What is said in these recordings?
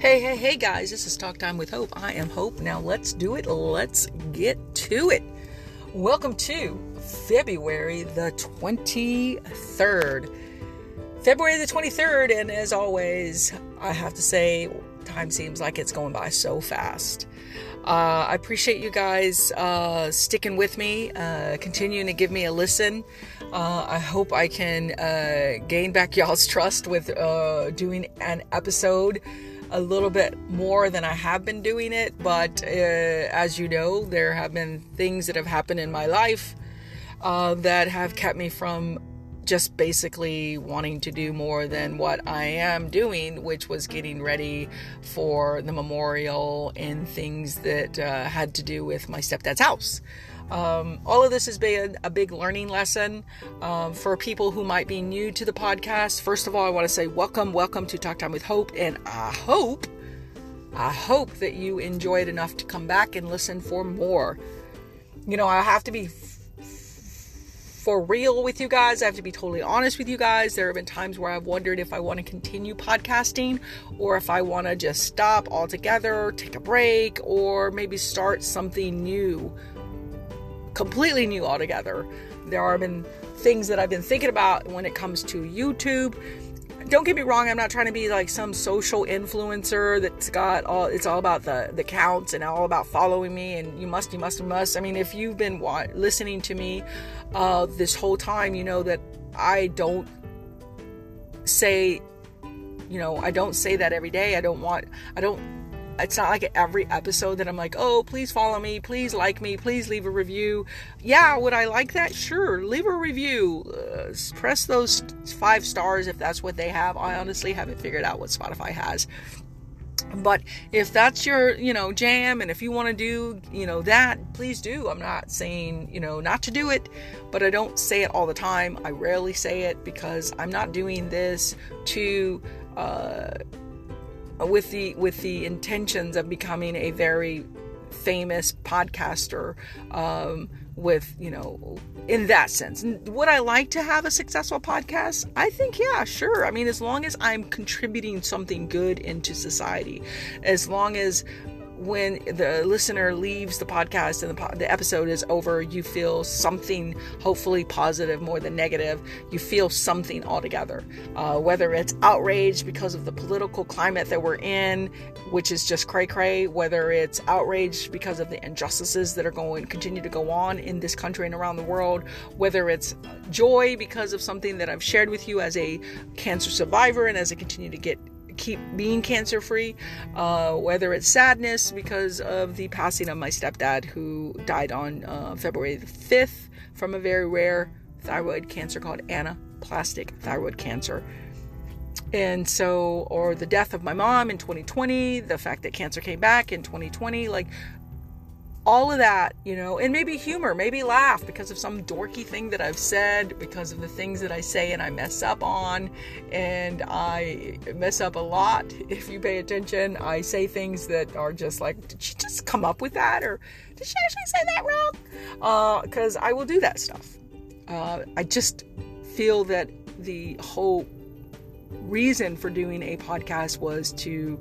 Hey, hey, hey, guys, this is Talk Time with Hope. I am Hope. Now let's do it. Let's get to it. Welcome to February the 23rd. February the 23rd, and as always, I have to say, time seems like it's going by so fast. Uh, I appreciate you guys uh, sticking with me, uh, continuing to give me a listen. Uh, I hope I can uh, gain back y'all's trust with uh, doing an episode a little bit more than I have been doing it. But uh, as you know, there have been things that have happened in my life uh, that have kept me from just basically wanting to do more than what I am doing, which was getting ready for the memorial and things that uh, had to do with my stepdad's house. Um, all of this has been a big learning lesson um, for people who might be new to the podcast. First of all, I want to say welcome, welcome to Talk Time with Hope, and I hope, I hope that you enjoy it enough to come back and listen for more. You know, I have to be for real with you guys. I have to be totally honest with you guys. There have been times where I've wondered if I want to continue podcasting or if I want to just stop altogether, take a break, or maybe start something new, completely new altogether. There have been things that I've been thinking about when it comes to YouTube don't get me wrong i'm not trying to be like some social influencer that's got all it's all about the the counts and all about following me and you must you must you must. I mean if you've been listening to me uh, this whole time you know that i don't say you know i don't say that every day. I don't want i don't it's not like every episode that I'm like, oh, please follow me, please like me, please leave a review. Yeah, would I like that? Sure, leave a review. Uh, press those five stars if that's what they have. I honestly haven't figured out what Spotify has. But if that's your, you know, jam and if you want to do, you know, that, please do. I'm not saying, you know, not to do it, but I don't say it all the time. I rarely say it because I'm not doing this to uh with the with the intentions of becoming a very famous podcaster um, with you know in that sense. Would i like to have a successful podcast? I think yeah sure. I mean as long as i'm contributing something good into society as long as when the listener leaves the podcast and the, po- the episode is over, you feel something hopefully positive more than negative. You feel something altogether. Uh, whether it's outrage because of the political climate that we're in, which is just cray cray, whether it's outrage because of the injustices that are going continue to go on in this country and around the world, whether it's joy because of something that I've shared with you as a cancer survivor and as I continue to get keep being cancer free, uh, whether it's sadness because of the passing of my stepdad who died on uh, February the 5th from a very rare thyroid cancer called anaplastic thyroid cancer. And so, or the death of my mom in 2020, the fact that cancer came back in 2020, like all of that, you know, and maybe humor, maybe laugh because of some dorky thing that I've said, because of the things that I say and I mess up on. And I mess up a lot. If you pay attention, I say things that are just like, did she just come up with that? Or did she actually say that wrong? Because uh, I will do that stuff. Uh, I just feel that the whole reason for doing a podcast was to,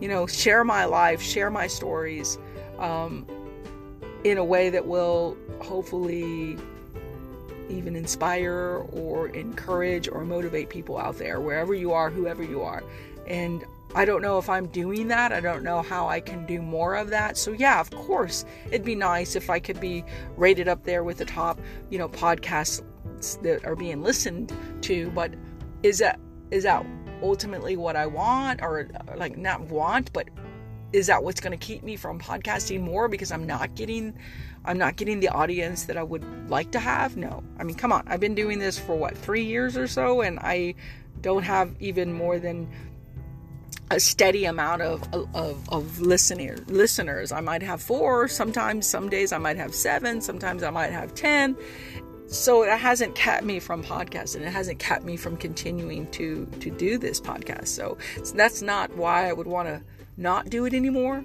you know, share my life, share my stories. Um, in a way that will hopefully even inspire or encourage or motivate people out there, wherever you are, whoever you are. And I don't know if I'm doing that. I don't know how I can do more of that. So yeah, of course, it'd be nice if I could be rated up there with the top, you know, podcasts that are being listened to, but is that is that ultimately what I want or like not want, but is that what's going to keep me from podcasting more because I'm not getting I'm not getting the audience that I would like to have? No. I mean, come on. I've been doing this for what, 3 years or so and I don't have even more than a steady amount of of, of listener, listeners. I might have 4, sometimes some days I might have 7, sometimes I might have 10. So it hasn't kept me from podcasting. It hasn't kept me from continuing to to do this podcast. So, so that's not why I would want to not do it anymore.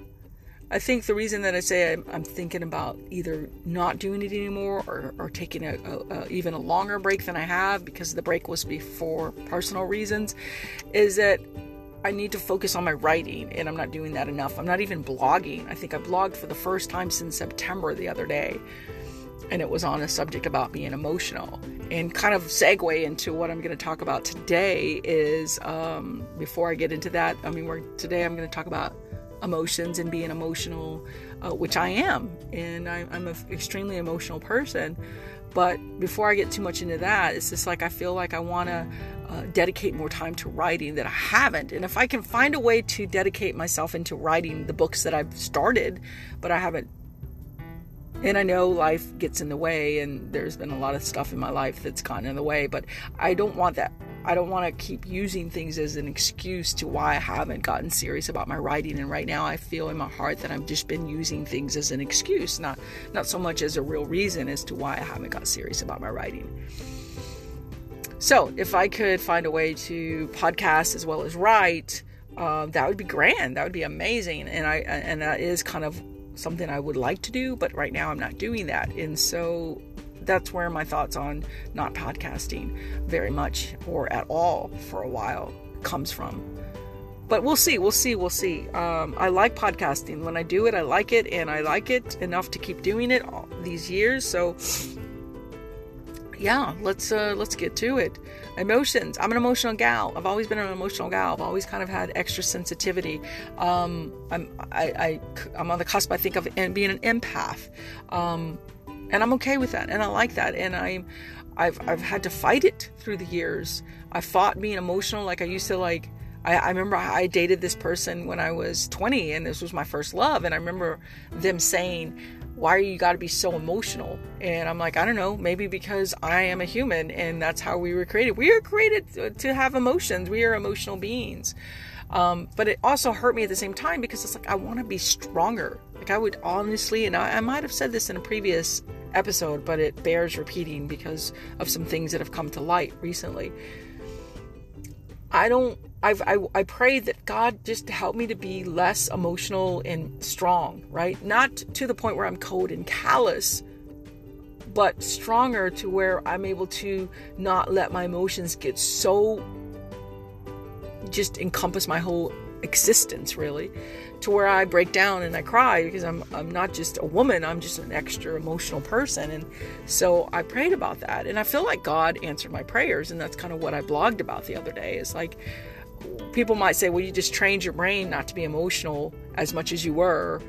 I think the reason that I say I'm, I'm thinking about either not doing it anymore or, or taking a, a, a, even a longer break than I have because the break was before personal reasons is that I need to focus on my writing, and I'm not doing that enough. I'm not even blogging. I think I blogged for the first time since September the other day, and it was on a subject about being emotional. And kind of segue into what I'm going to talk about today is um, before I get into that, I mean, we're, today I'm going to talk about emotions and being emotional, uh, which I am, and I, I'm an extremely emotional person. But before I get too much into that, it's just like I feel like I want to uh, dedicate more time to writing that I haven't. And if I can find a way to dedicate myself into writing the books that I've started, but I haven't. And I know life gets in the way, and there's been a lot of stuff in my life that's gotten in the way, but I don't want that I don't want to keep using things as an excuse to why I haven't gotten serious about my writing. And right now, I feel in my heart that I've just been using things as an excuse, not not so much as a real reason as to why I haven't got serious about my writing. So, if I could find a way to podcast as well as write, uh, that would be grand. That would be amazing. And I and that is kind of something I would like to do, but right now I'm not doing that. And so that's where my thoughts on not podcasting very much or at all for a while comes from. But we'll see, we'll see, we'll see. Um, I like podcasting. When I do it, I like it, and I like it enough to keep doing it all these years. So, yeah, let's uh, let's get to it. Emotions. I'm an emotional gal. I've always been an emotional gal. I've always kind of had extra sensitivity. Um, I'm I, I am on the cusp, I think, of being an empath. Um, and I'm okay with that, and I like that, and I'm, I've I've had to fight it through the years. I fought being emotional, like I used to like. I, I remember I dated this person when I was 20, and this was my first love, and I remember them saying, why you got to be so emotional? And i'm like i don't know maybe because i am a human and that's how we were created. We are created to have emotions. We are emotional beings. Um, but it also hurt me at the same time because it's like i want to be stronger. Like i would honestly and I, I might have said this in a previous episode, but it bears repeating because of some things that have come to light recently. I don't I've, I, I pray that God just help me to be less emotional and strong, right? Not to the point where I'm cold and callous, but stronger to where I'm able to not let my emotions get so just encompass my whole existence, really to where I break down and I cry because I'm I'm not just a woman, I'm just an extra emotional person. And so I prayed about that. And I feel like God answered my prayers and that's kind of what I blogged about the other day. Is like people might say, "Well, you just trained your brain not to be emotional as much as you were."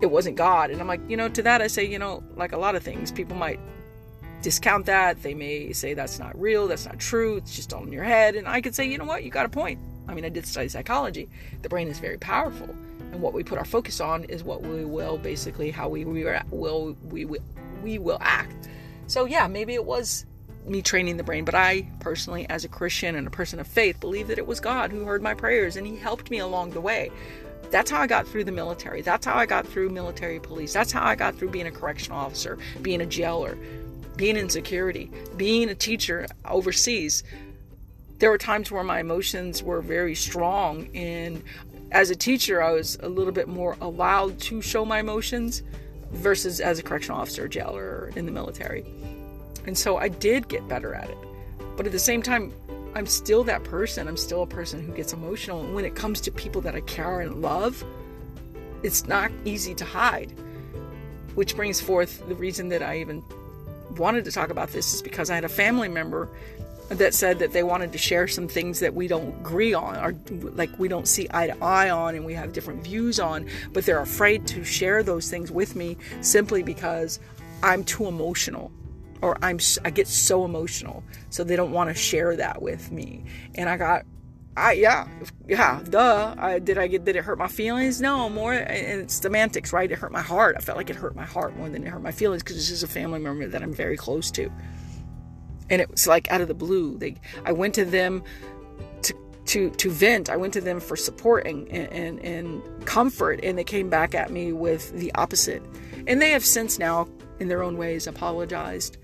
It wasn't God. And I'm like, you know, to that I say, you know, like a lot of things, people might discount that. They may say that's not real, that's not true, it's just all in your head. And I could say, you know what, you got a point. I mean, I did study psychology. The brain is very powerful, and what we put our focus on is what we will basically how we, we will we will we will act. So yeah, maybe it was me training the brain, but I personally, as a Christian and a person of faith, believe that it was God who heard my prayers and He helped me along the way. That's how I got through the military. That's how I got through military police. That's how I got through being a correctional officer, being a jailer, being in security, being a teacher overseas there were times where my emotions were very strong and as a teacher i was a little bit more allowed to show my emotions versus as a correctional officer jailer in the military and so i did get better at it. But at the same time i'm still that person. I'm still a person who gets emotional. And when it comes to people that i care and love it's not easy to hide. Which brings forth the reason that i even wanted to talk about this is because i had a family member that said that they wanted to share some things that we don't agree on or like we don't see eye to eye on and we have different views on but they're afraid to share those things with me simply because I'm too emotional or I'm I get so emotional so they don't want to share that with me and I got I yeah yeah duh I, did I get did it hurt my feelings no more and it's semantics right it hurt my heart I felt like it hurt my heart more than it hurt my feelings because this is a family member that I'm very close to and it was like out of the blue. They, I went to them to to to vent. I went to them for support and and and comfort, and they came back at me with the opposite. And they have since now, in their own ways, apologized.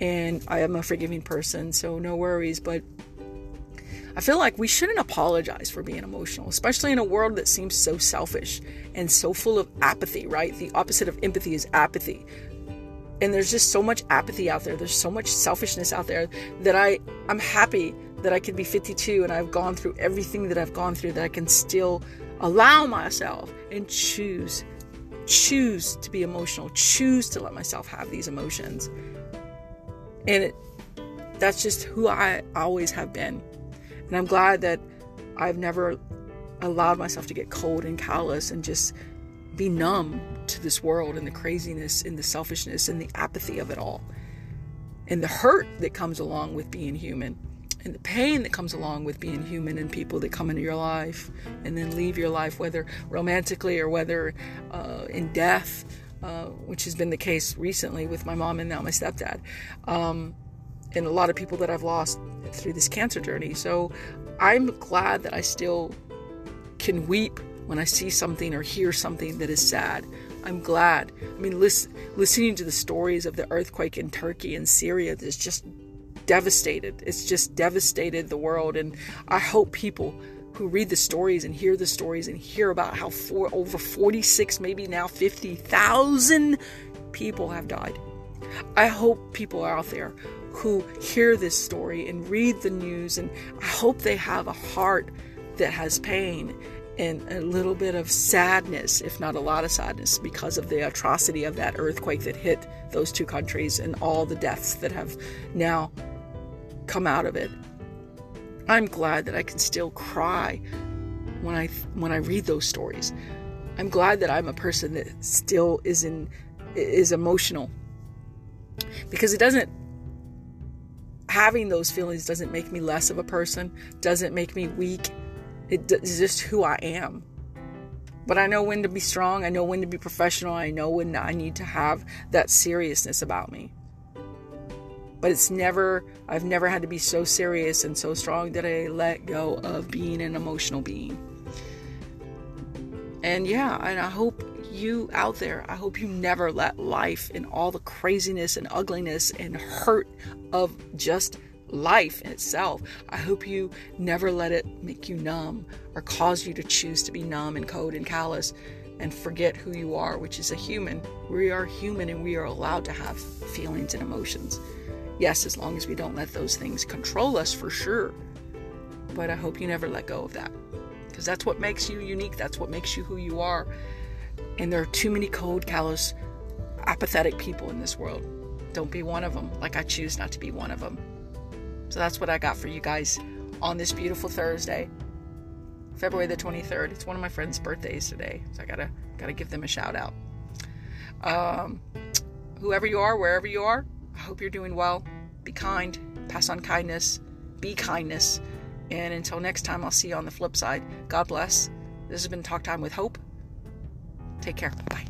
And I am a forgiving person, so no worries. But I feel like we shouldn't apologize for being emotional, especially in a world that seems so selfish and so full of apathy, right? The opposite of empathy is apathy and there's just so much apathy out there there's so much selfishness out there that i i'm happy that I could be 52 and I've gone through everything that I've gone through, that I can still allow myself and choose, choose to be emotional, choose to let myself have these emotions. And it, that's just who I always have been. And I'm glad that I've never allowed myself to get cold and callous and just be numb to this world and the craziness and the selfishness and the apathy of it all. And the hurt that comes along with being human and the pain that comes along with being human and people that come into your life and then leave your life, whether romantically or whether uh, in death, uh, which has been the case recently with my mom and now my stepdad, um, and a lot of people that I've lost through this cancer journey. So I'm glad that I still can weep when I see something or hear something that is sad. I'm glad. I mean, listen, listening to the stories of the earthquake in Turkey and Syria is just devastated. It's just devastated the world. And I hope people who read the stories and hear the stories and hear about how over 46, maybe now 50,000 people have died. I hope people are out there who hear this story and read the news, and I hope they have a heart that has pain and a little bit of sadness, if not a lot of sadness, because of the atrocity of that earthquake that hit those two countries and all the deaths that have now come out of it. I'm glad that I can still cry when I when I read those stories. I'm glad that I'm a person that still is in is emotional because it doesn't having those feelings doesn't make me less of a person, doesn't make me weak. It's just who I am. But I know when to be strong, I know when to be professional, I know when I need to have that seriousness about me. But it's never, I've never had to be so serious and so strong that I let go of being an emotional being. And yeah, and I hope you out there, I hope you never let life and all the craziness and ugliness and hurt of just life itself, I hope you never let it make you numb or cause you to choose to be numb and cold and callous and forget who you are, which is a human. We are human and we are allowed to have feelings and emotions. Yes, as long as we don't let those things control us for sure. But I hope you never let go of that. Because that's what makes you unique. That's what makes you who you are. And there are too many cold, callous, apathetic people in this world. Don't be one of them, like I choose not to be one of them. So that's what I got for you guys on this beautiful Thursday, February the 23rd. It's one of my friends' birthdays today, so I gotta gotta give them a shout out. Um, whoever you are, wherever you are, hope you're doing well. Be kind, pass on kindness, be kindness. And until next time, I'll see you on the flip side. God bless. This has been Talk Time with Hope. Take care. Bye.